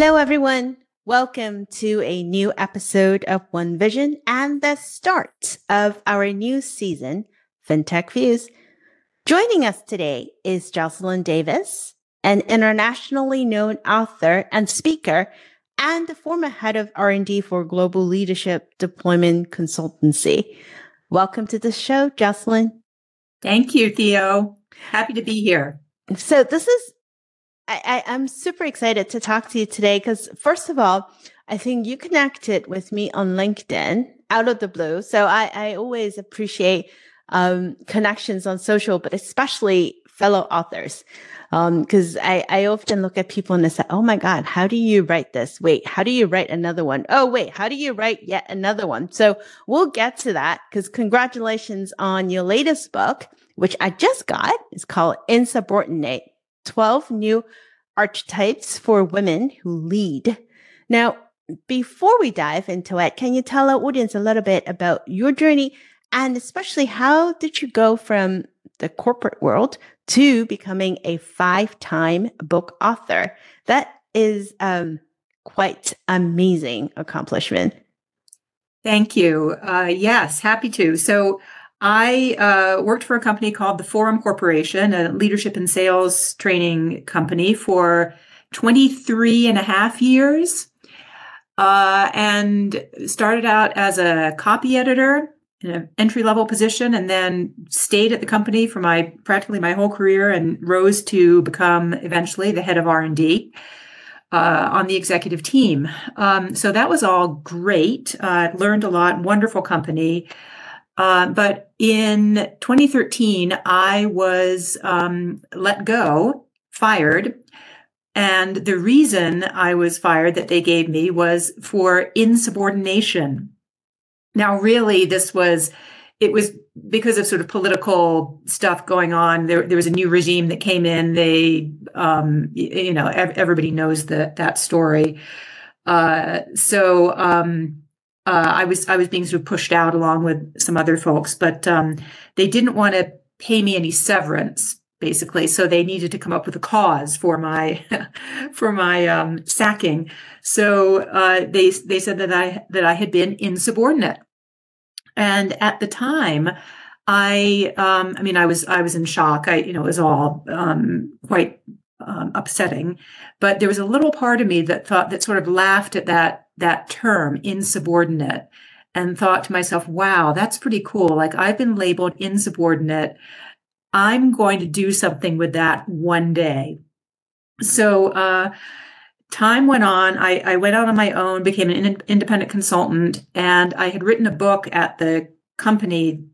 Hello, everyone. Welcome to a new episode of One Vision and the start of our new season, FinTech Fuse. Joining us today is Jocelyn Davis, an internationally known author and speaker and the former head of R&D for Global Leadership Deployment Consultancy. Welcome to the show, Jocelyn. Thank you, Theo. Happy to be here. So this is I, I, am super excited to talk to you today because, first of all, I think you connected with me on LinkedIn out of the blue. So I, I always appreciate um, connections on social, but especially fellow authors. Because um, I, I often look at people and I say, oh my God, how do you write this? Wait, how do you write another one? Oh, wait, how do you write yet another one? So we'll get to that because congratulations on your latest book, which I just got. It's called Insubordinate 12 new archetypes for women who lead. Now, before we dive into it, can you tell our audience a little bit about your journey and especially how did you go from the corporate world to becoming a five time book author? That is um, quite amazing accomplishment. Thank you. Uh, yes, happy to. So I uh, worked for a company called the Forum Corporation, a leadership and sales training company, for 23 and a half years. Uh, and started out as a copy editor in an entry level position and then stayed at the company for my practically my whole career and rose to become eventually the head of r&d uh, on the executive team. Um, so that was all great. Uh, learned a lot. Wonderful company uh, but in 2013, I was um, let go, fired. And the reason I was fired that they gave me was for insubordination. Now, really, this was, it was because of sort of political stuff going on. There, there was a new regime that came in. They, um, you know, everybody knows that, that story. Uh, so, um, uh, I was I was being sort of pushed out along with some other folks, but um, they didn't want to pay me any severance, basically. So they needed to come up with a cause for my for my um, sacking. So uh, they they said that I that I had been insubordinate, and at the time. I, um, I mean, I was, I was in shock. I, you know, it was all, um, quite, um, upsetting, but there was a little part of me that thought that sort of laughed at that that term insubordinate and thought to myself, wow, that's pretty cool. Like I've been labeled insubordinate. I'm going to do something with that one day. So, uh, time went on. I, I, went out on my own, became an in, independent consultant, and I had written a book at the company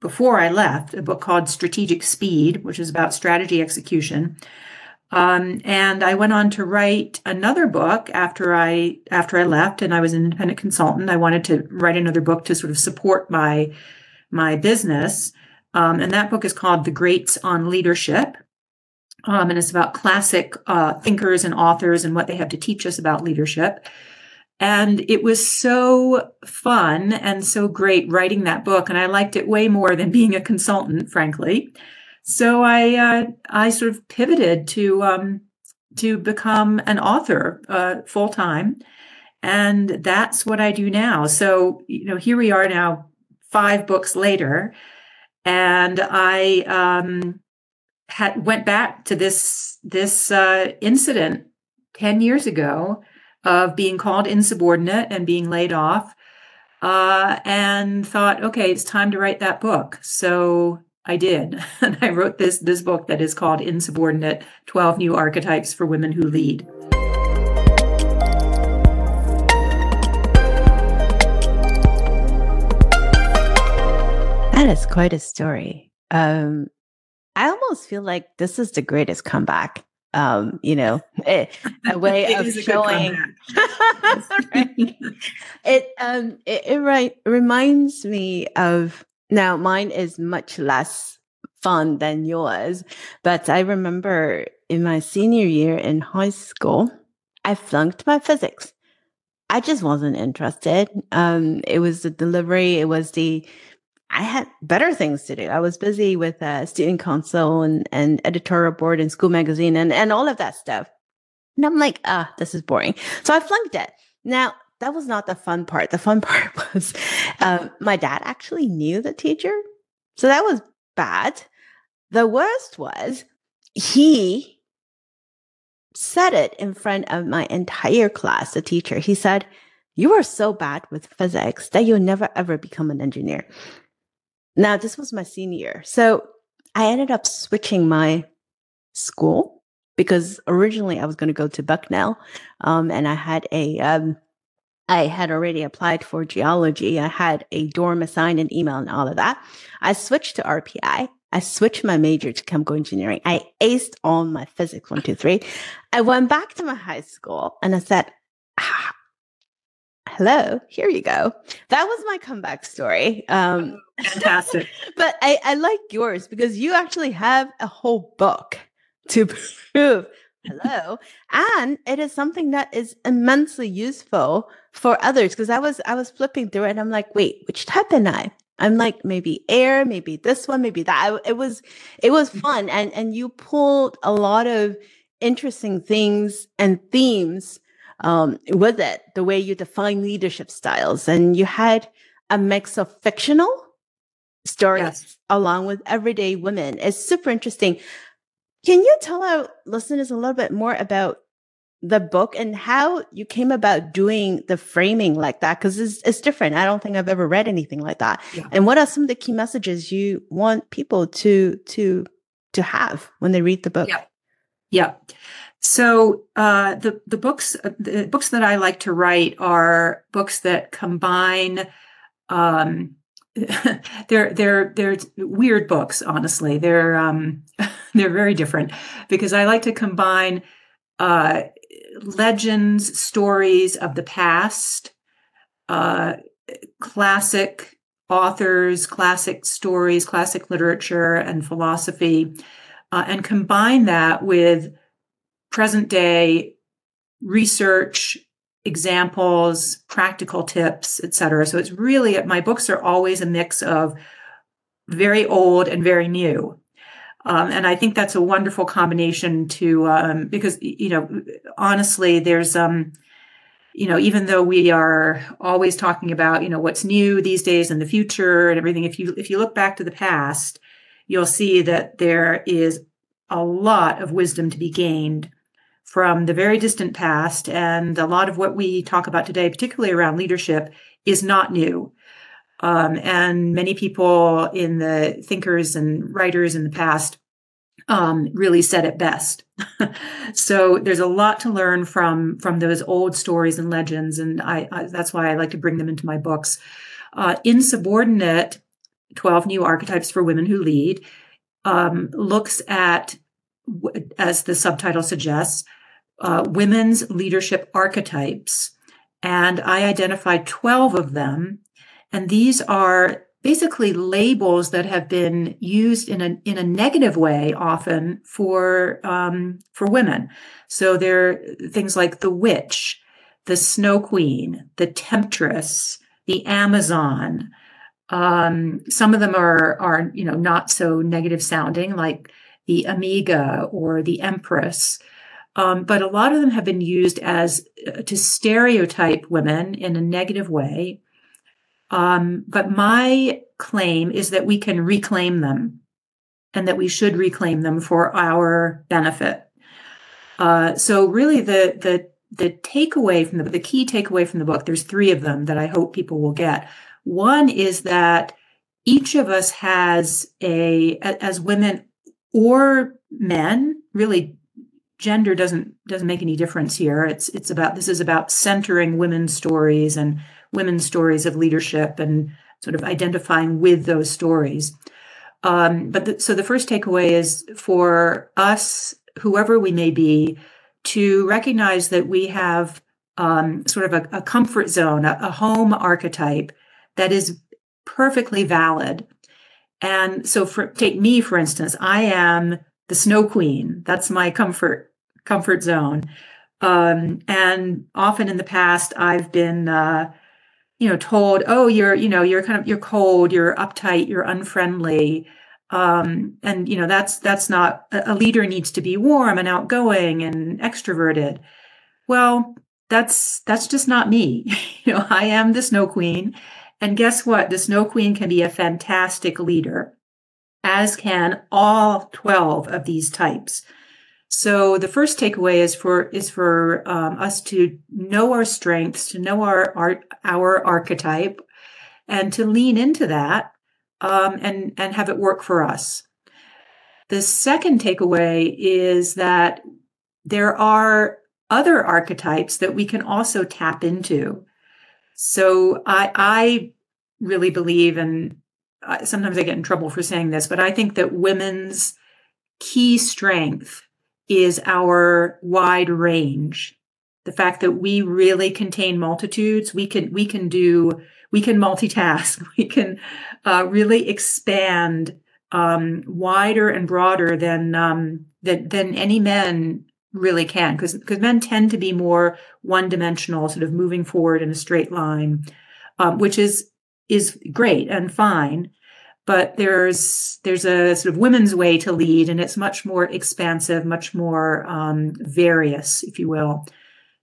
before I left, a book called Strategic Speed, which is about strategy execution. Um, and I went on to write another book after I after I left, and I was an independent consultant. I wanted to write another book to sort of support my my business, um, and that book is called The Greats on Leadership, um, and it's about classic uh, thinkers and authors and what they have to teach us about leadership. And it was so fun and so great writing that book, and I liked it way more than being a consultant, frankly. So I uh, I sort of pivoted to um, to become an author uh, full time, and that's what I do now. So you know, here we are now, five books later, and I um, had went back to this this uh, incident ten years ago of being called insubordinate and being laid off. Uh, and thought, okay, it's time to write that book. So I did. And I wrote this this book that is called Insubordinate: 12 New Archetypes for Women Who Lead. That is quite a story. Um, I almost feel like this is the greatest comeback. Um, you know, it, a way of showing. it um, it, it right reminds me of now, mine is much less fun than yours, but I remember in my senior year in high school, I flunked my physics. I just wasn't interested. Um, it was the delivery, it was the I had better things to do. I was busy with student council and, and editorial board and school magazine and, and all of that stuff. And I'm like, ah, this is boring. So I flunked it. Now, that was not the fun part. The fun part was um, my dad actually knew the teacher. So that was bad. The worst was he said it in front of my entire class, the teacher. He said, You are so bad with physics that you'll never ever become an engineer. Now, this was my senior. So I ended up switching my school because originally I was going to go to Bucknell um, and I had a um, I had already applied for geology. I had a dorm assigned an email and all of that. I switched to RPI. I switched my major to chemical engineering. I aced all my physics one, two, three. I went back to my high school and I said, ah, hello, here you go. That was my comeback story. Um, Fantastic. but I, I like yours because you actually have a whole book to prove hello. And it is something that is immensely useful for others because i was i was flipping through it and i'm like wait which type am i? I'm like maybe air maybe this one maybe that. I, it was it was mm-hmm. fun and and you pulled a lot of interesting things and themes um, with it the way you define leadership styles and you had a mix of fictional stories yes. along with everyday women. It's super interesting can you tell our listeners a little bit more about the book and how you came about doing the framing like that? Because it's, it's different. I don't think I've ever read anything like that. Yeah. And what are some of the key messages you want people to to to have when they read the book? Yeah. Yeah. So uh, the the books uh, the books that I like to write are books that combine um, they're they're they're weird books honestly. They're um they're very different because i like to combine uh legends stories of the past uh classic authors classic stories classic literature and philosophy uh, and combine that with present day research examples, practical tips, etc. So it's really my books are always a mix of very old and very new. Um, and I think that's a wonderful combination to um, because you know honestly there's um you know even though we are always talking about you know what's new these days in the future and everything if you if you look back to the past you'll see that there is a lot of wisdom to be gained from the very distant past. And a lot of what we talk about today, particularly around leadership, is not new. Um, and many people in the thinkers and writers in the past um, really said it best. so there's a lot to learn from from those old stories and legends, and I, I that's why I like to bring them into my books. Uh, Insubordinate, 12 New Archetypes for Women Who Lead, um, looks at, as the subtitle suggests, uh, women's leadership archetypes. And I identified 12 of them. And these are basically labels that have been used in a in a negative way often for um, for women. So they're things like the witch, the snow queen, the temptress, the Amazon. Um, some of them are are you know not so negative sounding, like the Amiga or the Empress. Um, but a lot of them have been used as uh, to stereotype women in a negative way. Um, but my claim is that we can reclaim them and that we should reclaim them for our benefit. Uh, so really the, the, the takeaway from the, the key takeaway from the book, there's three of them that I hope people will get. One is that each of us has a, as women or men, really gender doesn't doesn't make any difference here. It's it's about this is about centering women's stories and women's stories of leadership and sort of identifying with those stories. Um, but the, so the first takeaway is for us, whoever we may be, to recognize that we have um, sort of a, a comfort zone, a, a home archetype that is perfectly valid. And so, for take me for instance, I am the snow queen. That's my comfort comfort zone. Um, and often in the past, I've been, uh, you know, told, "Oh, you're, you know, you're kind of you're cold, you're uptight, you're unfriendly." Um, and you know that's that's not a leader needs to be warm and outgoing and extroverted. Well, that's that's just not me. you know, I am the snow queen. And guess what? The snow queen can be a fantastic leader, as can all 12 of these types. So the first takeaway is for is for um, us to know our strengths, to know our, our our archetype, and to lean into that um, and and have it work for us. The second takeaway is that there are other archetypes that we can also tap into. So I, I really believe, and sometimes I get in trouble for saying this, but I think that women's key strength is our wide range. The fact that we really contain multitudes, we can we can do we can multitask, we can uh, really expand um, wider and broader than um, than than any men really can because because men tend to be more one dimensional sort of moving forward in a straight line um, which is is great and fine but there's there's a sort of women's way to lead and it's much more expansive much more um, various if you will.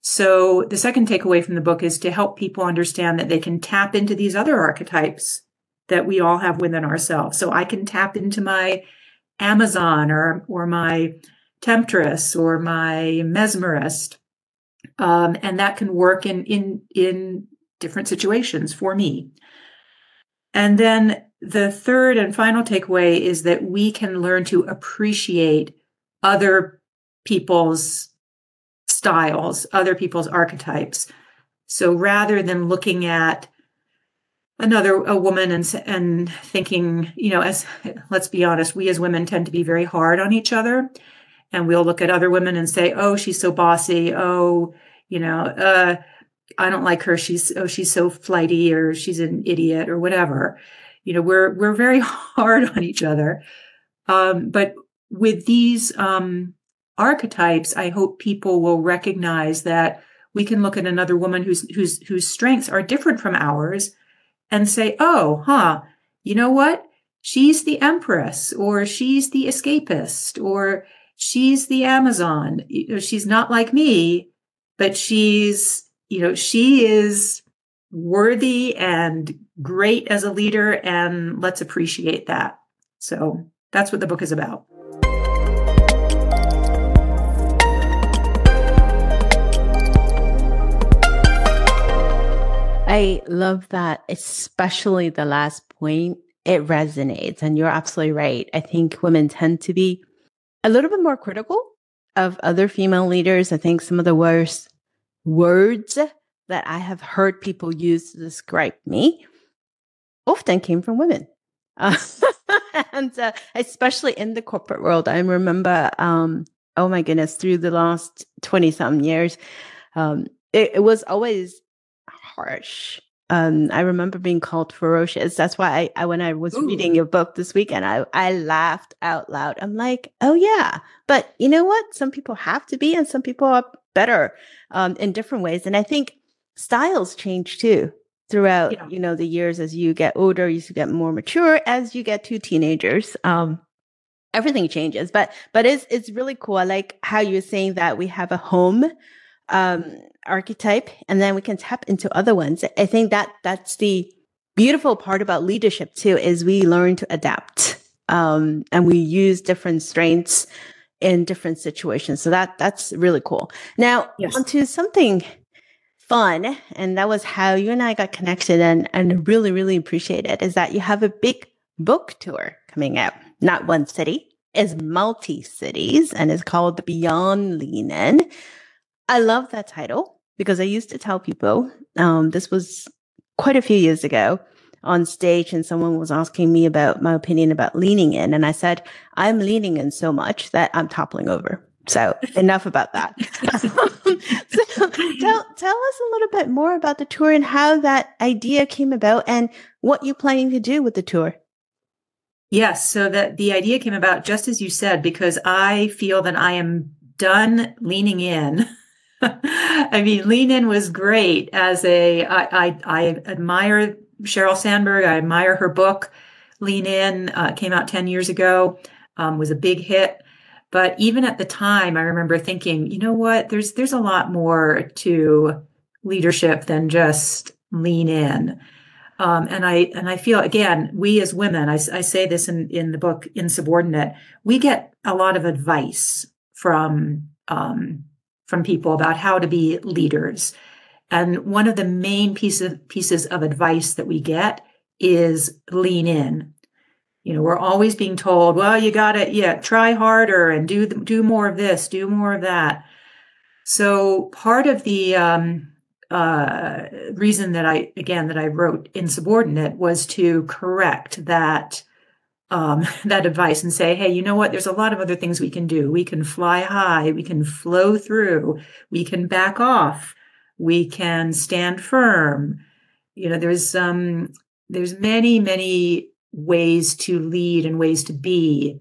So the second takeaway from the book is to help people understand that they can tap into these other archetypes that we all have within ourselves. So i can tap into my amazon or or my temptress or my mesmerist. Um, and that can work in, in, in different situations for me. And then the third and final takeaway is that we can learn to appreciate other people's styles, other people's archetypes. So rather than looking at another a woman and and thinking, you know, as let's be honest, we as women tend to be very hard on each other and we'll look at other women and say, "Oh, she's so bossy. Oh, you know, uh, I don't like her. She's oh, she's so flighty, or she's an idiot, or whatever." You know, we're we're very hard on each other. Um, but with these um, archetypes, I hope people will recognize that we can look at another woman whose whose whose strengths are different from ours, and say, "Oh, huh, you know what? She's the empress, or she's the escapist, or." She's the Amazon. You know, She's not like me, but she's, you know, she is worthy and great as a leader. And let's appreciate that. So that's what the book is about. I love that, especially the last point. It resonates, and you're absolutely right. I think women tend to be a little bit more critical of other female leaders. I think some of the worst words that I have heard people use to describe me often came from women. Uh, and uh, especially in the corporate world, I remember, um, oh my goodness, through the last 20 some years, um, it, it was always harsh um, I remember being called ferocious. That's why I, I when I was Ooh. reading your book this weekend, I, I laughed out loud. I'm like, oh yeah, but you know what? Some people have to be, and some people are better um, in different ways. And I think styles change too throughout yeah. you know the years as you get older, you get more mature. As you get to teenagers, um, everything changes. But but it's it's really cool. I like how you're saying that we have a home um, archetype and then we can tap into other ones. I think that that's the beautiful part about leadership too, is we learn to adapt. Um, and we use different strengths in different situations. So that that's really cool. Now yes. onto something fun, and that was how you and I got connected and and really, really appreciate it, is that you have a big book tour coming out. Not one city, is multi cities and is called Beyond Lean In. I love that title because I used to tell people um, this was quite a few years ago on stage and someone was asking me about my opinion about leaning in and I said I'm leaning in so much that I'm toppling over. So enough about that. so tell tell us a little bit more about the tour and how that idea came about and what you're planning to do with the tour. Yes, so that the idea came about just as you said because I feel that I am done leaning in I mean, Lean In was great as a. I, I, I admire Sheryl Sandberg. I admire her book, Lean In uh, came out 10 years ago, um, was a big hit. But even at the time, I remember thinking, you know what? There's there's a lot more to leadership than just lean in. Um, and I and I feel again, we as women, I, I say this in in the book Insubordinate, we get a lot of advice from um, from people about how to be leaders. And one of the main pieces pieces of advice that we get is lean in. You know, we're always being told, well, you got to yeah, try harder and do do more of this, do more of that. So part of the um, uh, reason that I again that I wrote insubordinate was to correct that um, that advice and say, hey, you know what? There's a lot of other things we can do. We can fly high, we can flow through, we can back off, we can stand firm. You know, there's um, there's many many ways to lead and ways to be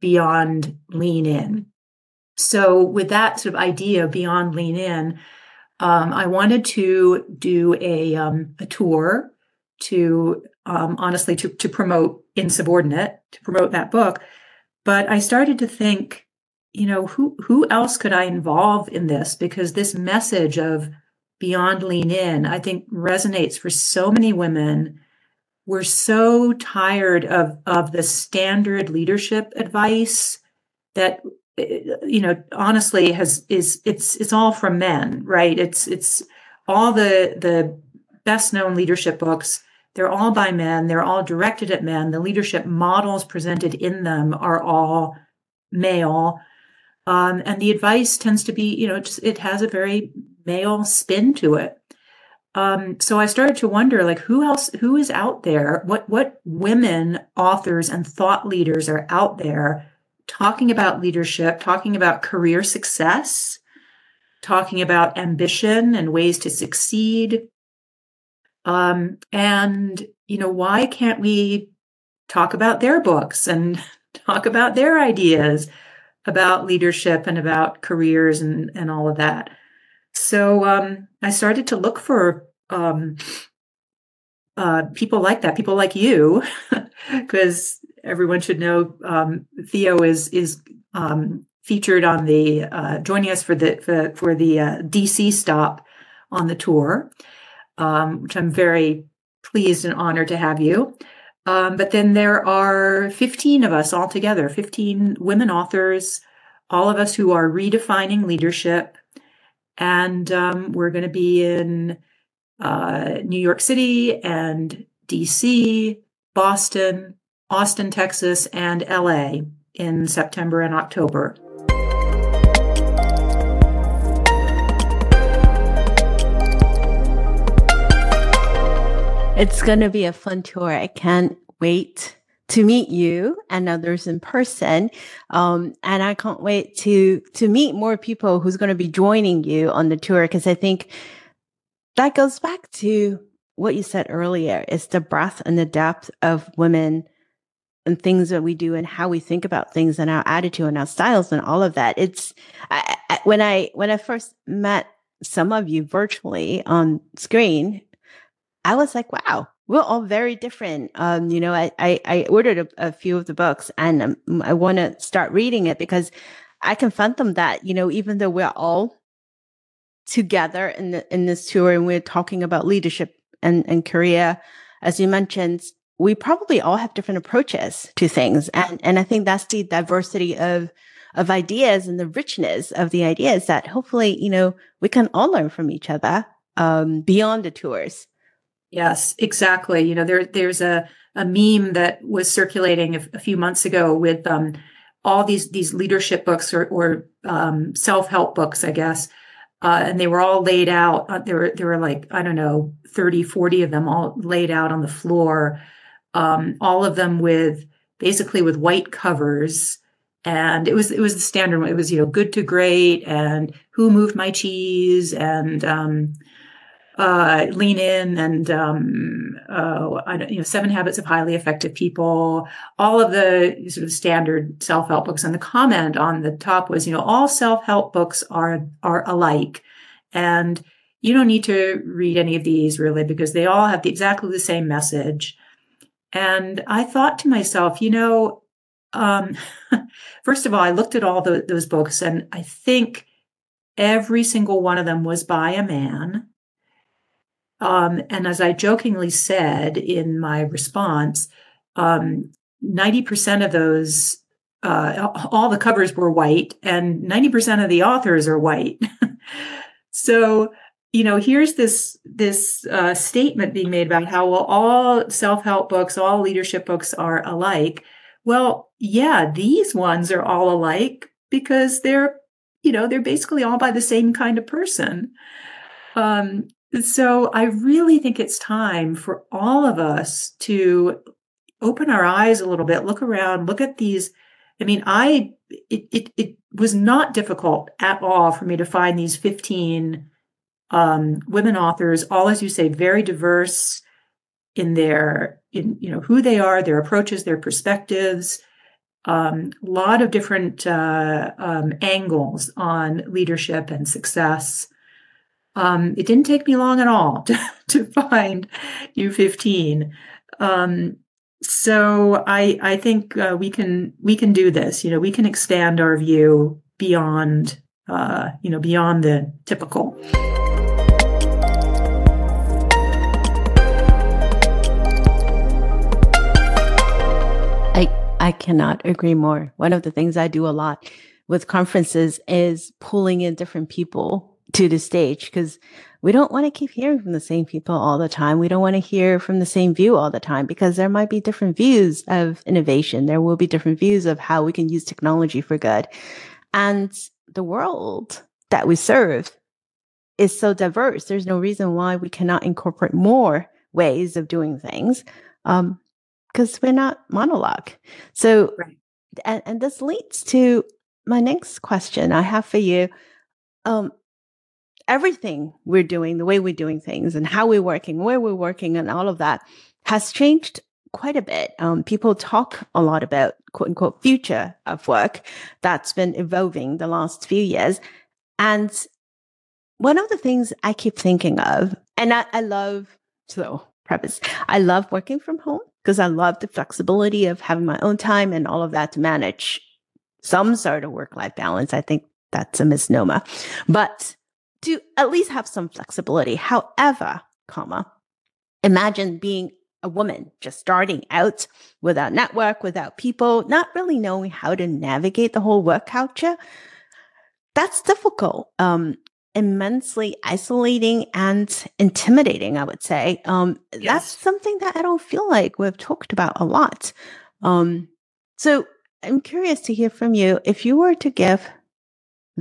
beyond lean in. So with that sort of idea beyond lean in, um, I wanted to do a um, a tour to um, honestly to to promote insubordinate to promote that book, but I started to think, you know, who who else could I involve in this? Because this message of beyond lean in I think resonates for so many women. We're so tired of of the standard leadership advice that you know honestly has is it's it's all from men right? It's it's all the the best known leadership books they're all by men. They're all directed at men. The leadership models presented in them are all male. Um, and the advice tends to be you know just, it has a very male spin to it. Um, so i started to wonder like who else who is out there? What what women authors and thought leaders are out there talking about leadership, talking about career success, talking about ambition and ways to succeed. Um, and, you know, why can't we talk about their books and talk about their ideas about leadership and about careers and, and all of that? So um, I started to look for um, uh, people like that, people like you, because everyone should know um, Theo is is um, featured on the uh, joining us for the for, for the uh, DC stop on the tour, um, which I'm very pleased and honored to have you. Um, but then there are 15 of us all together, 15 women authors, all of us who are redefining leadership. And um, we're going to be in uh, New York City and DC, Boston, Austin, Texas, and LA in September and October. It's going to be a fun tour. I can't wait to meet you and others in person. Um, and I can't wait to, to meet more people who's going to be joining you on the tour. Cause I think that goes back to what you said earlier. It's the breadth and the depth of women and things that we do and how we think about things and our attitude and our styles and all of that. It's I, I, when I when I first met some of you virtually on screen, I was like, wow, we're all very different. Um, you know, I I, I ordered a, a, few of the books and um, I want to start reading it because I confront them that you know even though we're all together in the, in this tour and we're talking about leadership and and career, as you mentioned, we probably all have different approaches to things. And, and I think that's the diversity of, of ideas and the richness of the ideas that hopefully, you know, we can all learn from each other, um, beyond the tours. Yes, exactly. You know, there, there's a, a meme that was circulating a, a few months ago with, um, all these, these leadership books or, or, um, self-help books, I guess. Uh, and they were all laid out. Uh, there were, there were like, I don't know, 30, 40 of them all laid out on the floor um, all of them with basically with white covers and it was it was the standard it was you know good to great and who moved my cheese and um, uh, lean in and um, uh, you know seven habits of highly effective people. All of the sort of standard self-help books. And the comment on the top was you know all self-help books are are alike. And you don't need to read any of these really because they all have the, exactly the same message. And I thought to myself, you know, um, first of all, I looked at all the, those books, and I think every single one of them was by a man. Um, and as I jokingly said in my response, um, 90% of those, uh, all the covers were white, and 90% of the authors are white. so, you know, here's this this uh, statement being made about how well all self help books, all leadership books are alike. Well, yeah, these ones are all alike because they're, you know, they're basically all by the same kind of person. Um, so I really think it's time for all of us to open our eyes a little bit, look around, look at these. I mean, I it it, it was not difficult at all for me to find these 15 um, women authors, all as you say, very diverse in their in you know who they are, their approaches, their perspectives. A um, lot of different uh, um, angles on leadership and success. Um, it didn't take me long at all to, to find U15. Um, so I I think uh, we can we can do this. You know, we can expand our view beyond uh, you know beyond the typical. I I cannot agree more. One of the things I do a lot with conferences is pulling in different people to the stage because we don't want to keep hearing from the same people all the time. We don't want to hear from the same view all the time because there might be different views of innovation. There will be different views of how we can use technology for good. And the world that we serve is so diverse. There's no reason why we cannot incorporate more ways of doing things. Um, because we're not monologue. So, right. and, and this leads to my next question I have for you. Um, everything we're doing, the way we're doing things, and how we're working, where we're working, and all of that has changed quite a bit. Um, people talk a lot about quote unquote future of work that's been evolving the last few years. And one of the things I keep thinking of, and I, I love, so preface, I love working from home because I love the flexibility of having my own time and all of that to manage some sort of work life balance. I think that's a misnomer. But to at least have some flexibility. However, comma, imagine being a woman just starting out without network, without people, not really knowing how to navigate the whole work culture. That's difficult. Um, immensely isolating and intimidating, I would say. Um, yes. That's something that I don't feel like we've talked about a lot. Um, so I'm curious to hear from you. If you were to give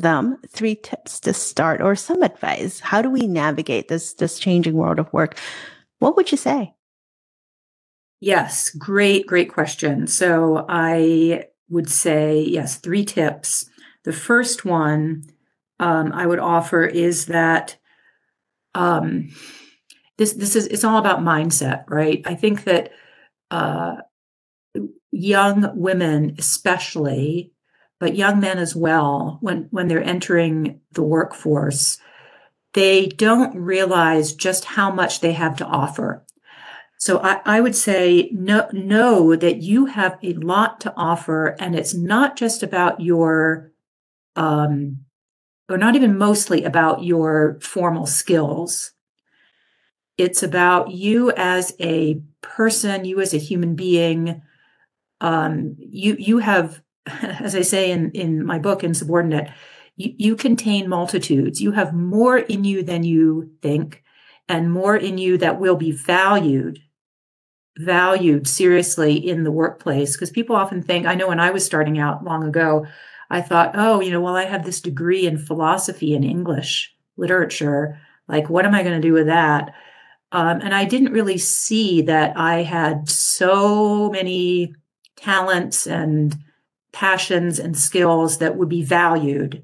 them three tips to start or some advice. How do we navigate this this changing world of work? What would you say? Yes, great, great question. So I would say yes, three tips. The first one um, I would offer is that um, this this is it's all about mindset, right? I think that uh, young women, especially, but young men as well, when, when they're entering the workforce, they don't realize just how much they have to offer. So I, I, would say know, know that you have a lot to offer, and it's not just about your, um, or not even mostly about your formal skills. It's about you as a person, you as a human being. Um, you you have as I say in, in my book, Insubordinate, you, you contain multitudes. You have more in you than you think, and more in you that will be valued, valued seriously in the workplace. Because people often think, I know when I was starting out long ago, I thought, oh, you know, well, I have this degree in philosophy and English literature. Like, what am I going to do with that? Um, and I didn't really see that I had so many talents and passions and skills that would be valued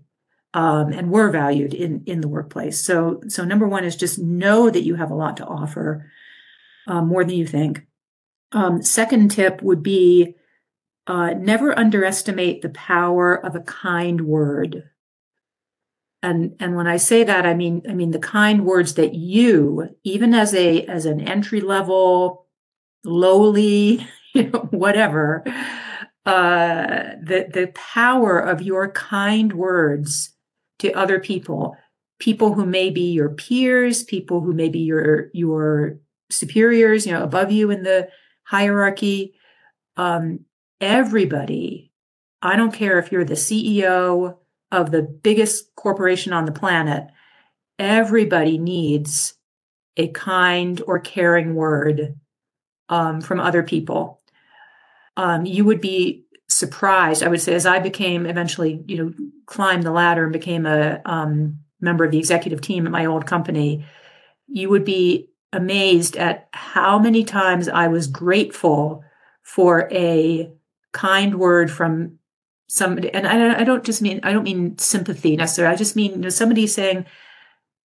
um, and were valued in in the workplace. So so number one is just know that you have a lot to offer, um, more than you think. Um, second tip would be uh, never underestimate the power of a kind word. And and when I say that, I mean I mean the kind words that you, even as a as an entry level lowly, you know, whatever, uh, the the power of your kind words to other people, people who may be your peers, people who may be your your superiors, you know, above you in the hierarchy, um, everybody. I don't care if you're the CEO of the biggest corporation on the planet. Everybody needs a kind or caring word um, from other people. Um, you would be surprised, I would say, as I became eventually, you know, climbed the ladder and became a um, member of the executive team at my old company. You would be amazed at how many times I was grateful for a kind word from somebody. And I, I don't just mean I don't mean sympathy necessarily. I just mean you know, somebody saying,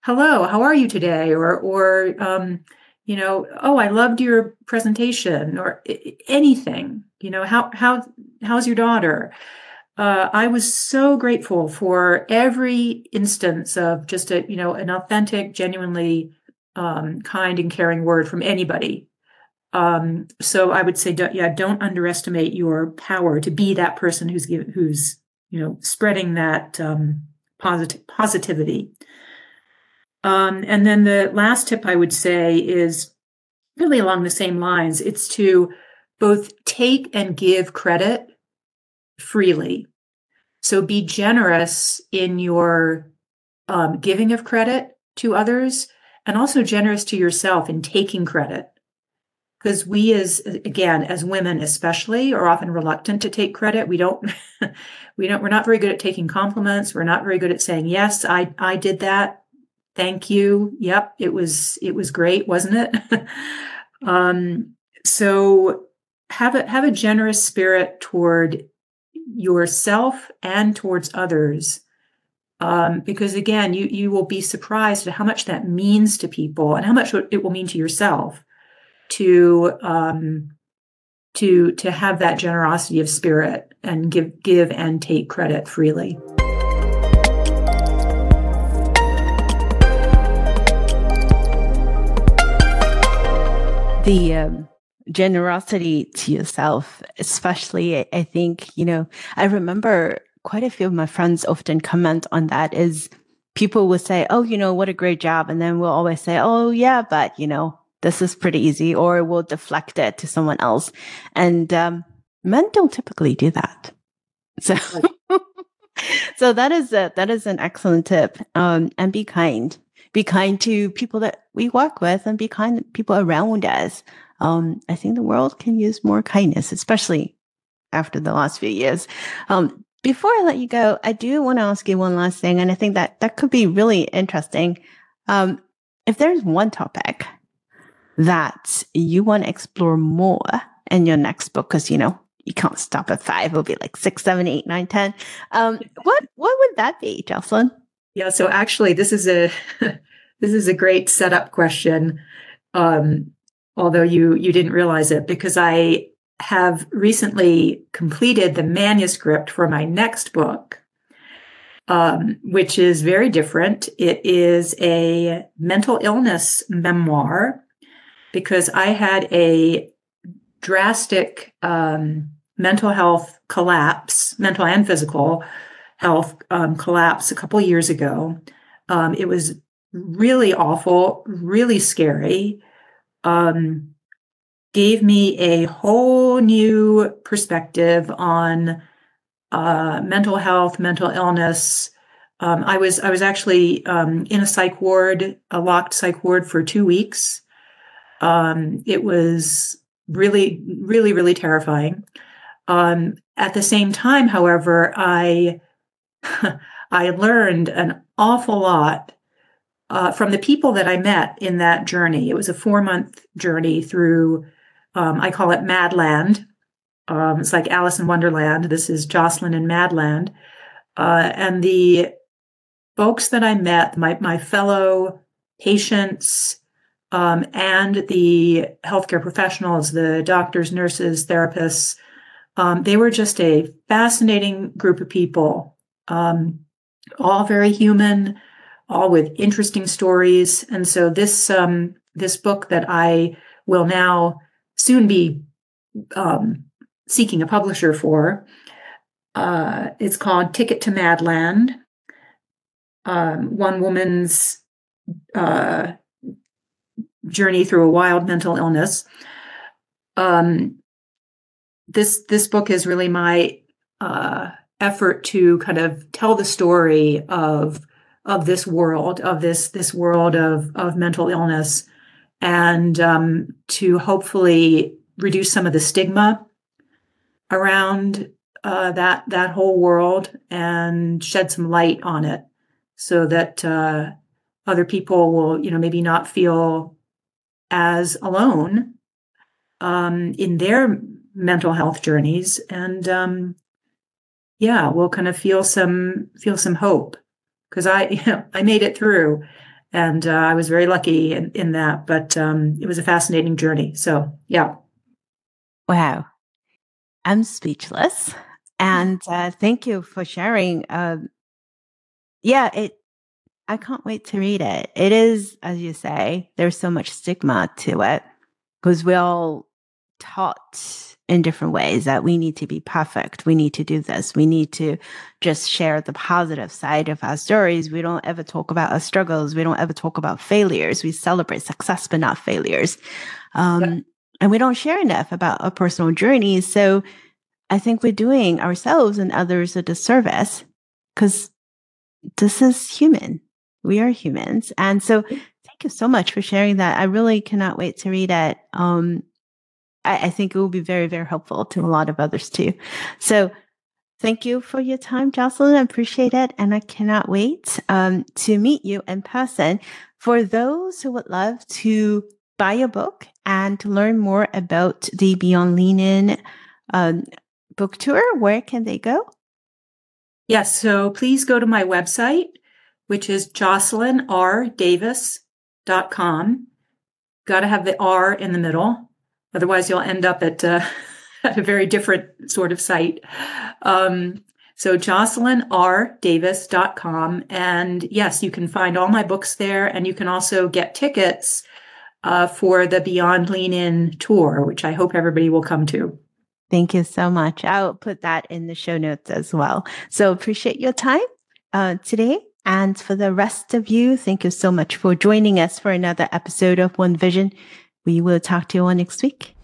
"Hello, how are you today?" or or um, you know, "Oh, I loved your presentation," or anything. You know, how how how's your daughter? Uh, I was so grateful for every instance of just a you know an authentic, genuinely um, kind and caring word from anybody. Um, so I would say, don't, yeah, don't underestimate your power to be that person who's who's you know spreading that um, positivity. Um, and then the last tip I would say is really along the same lines. It's to both take and give credit freely. So be generous in your um, giving of credit to others and also generous to yourself in taking credit. Because we, as again, as women especially, are often reluctant to take credit. We don't, we don't, we're not very good at taking compliments. We're not very good at saying, yes, I, I did that. Thank you. Yep. It was, it was great, wasn't it? um, so have a, have a generous spirit toward yourself and towards others um, because again, you you will be surprised at how much that means to people and how much it will mean to yourself to um, to to have that generosity of spirit and give give and take credit freely. The um, generosity to yourself, especially, I think you know. I remember quite a few of my friends often comment on that is people will say, Oh, you know, what a great job. And then we'll always say, Oh, yeah, but you know, this is pretty easy, or we'll deflect it to someone else. And um, men don't typically do that. So, so that is a, that is an excellent tip. Um, and be kind. Be kind to people that we work with, and be kind to people around us. Um, I think the world can use more kindness, especially after the last few years. Um, before I let you go, I do want to ask you one last thing, and I think that that could be really interesting. Um, if there's one topic that you want to explore more in your next book, because you know you can't stop at five; it'll be like six, seven, eight, nine, ten. Um, what what would that be, Jocelyn? Yeah, so actually, this is a this is a great setup question. Um, although you you didn't realize it, because I have recently completed the manuscript for my next book, um, which is very different. It is a mental illness memoir because I had a drastic um, mental health collapse, mental and physical health um, collapse a couple years ago. Um, it was really awful, really scary. Um, gave me a whole new perspective on uh, mental health, mental illness. Um, I was I was actually um, in a psych ward, a locked psych ward for two weeks. Um, it was really, really, really terrifying. Um, at the same time, however, I I learned an awful lot uh, from the people that I met in that journey. It was a four month journey through um, I call it Madland. Um, it's like Alice in Wonderland. This is Jocelyn in Madland. Uh, and the folks that I met, my, my fellow patients, um, and the healthcare professionals, the doctors, nurses, therapists, um, they were just a fascinating group of people, um, all very human, all with interesting stories. And so this um, this book that I will now soon be um, seeking a publisher for. Uh, it's called Ticket to Madland. Um, one woman's uh, journey through a wild mental illness. Um, this this book is really my uh, effort to kind of tell the story of of this world of this this world of of mental illness and um, to hopefully reduce some of the stigma around uh, that that whole world and shed some light on it so that uh, other people will you know maybe not feel as alone um, in their mental health journeys and um, yeah we'll kind of feel some feel some hope. Because i you know, i made it through and uh, i was very lucky in, in that but um, it was a fascinating journey so yeah. Wow. I'm speechless and uh, thank you for sharing uh, yeah it i can't wait to read it. It is as you say there's so much stigma to it because we're all taught in different ways that we need to be perfect. We need to do this. We need to just share the positive side of our stories. We don't ever talk about our struggles. We don't ever talk about failures. We celebrate success, but not failures. Um, yeah. And we don't share enough about our personal journeys. So I think we're doing ourselves and others a disservice because this is human. We are humans. And so thank you so much for sharing that. I really cannot wait to read it. Um, I, I think it will be very, very helpful to a lot of others too. So thank you for your time, Jocelyn. I appreciate it. And I cannot wait um, to meet you in person. For those who would love to buy a book and to learn more about the Beyond Lean In um, book tour, where can they go? Yes, so please go to my website, which is jocelynrdavis.com. Got to have the R in the middle. Otherwise, you'll end up at, uh, at a very different sort of site. Um, so jocelynrdavis.com. And yes, you can find all my books there. And you can also get tickets uh, for the Beyond Lean In tour, which I hope everybody will come to. Thank you so much. I'll put that in the show notes as well. So appreciate your time uh, today. And for the rest of you, thank you so much for joining us for another episode of One Vision we will talk to you all next week.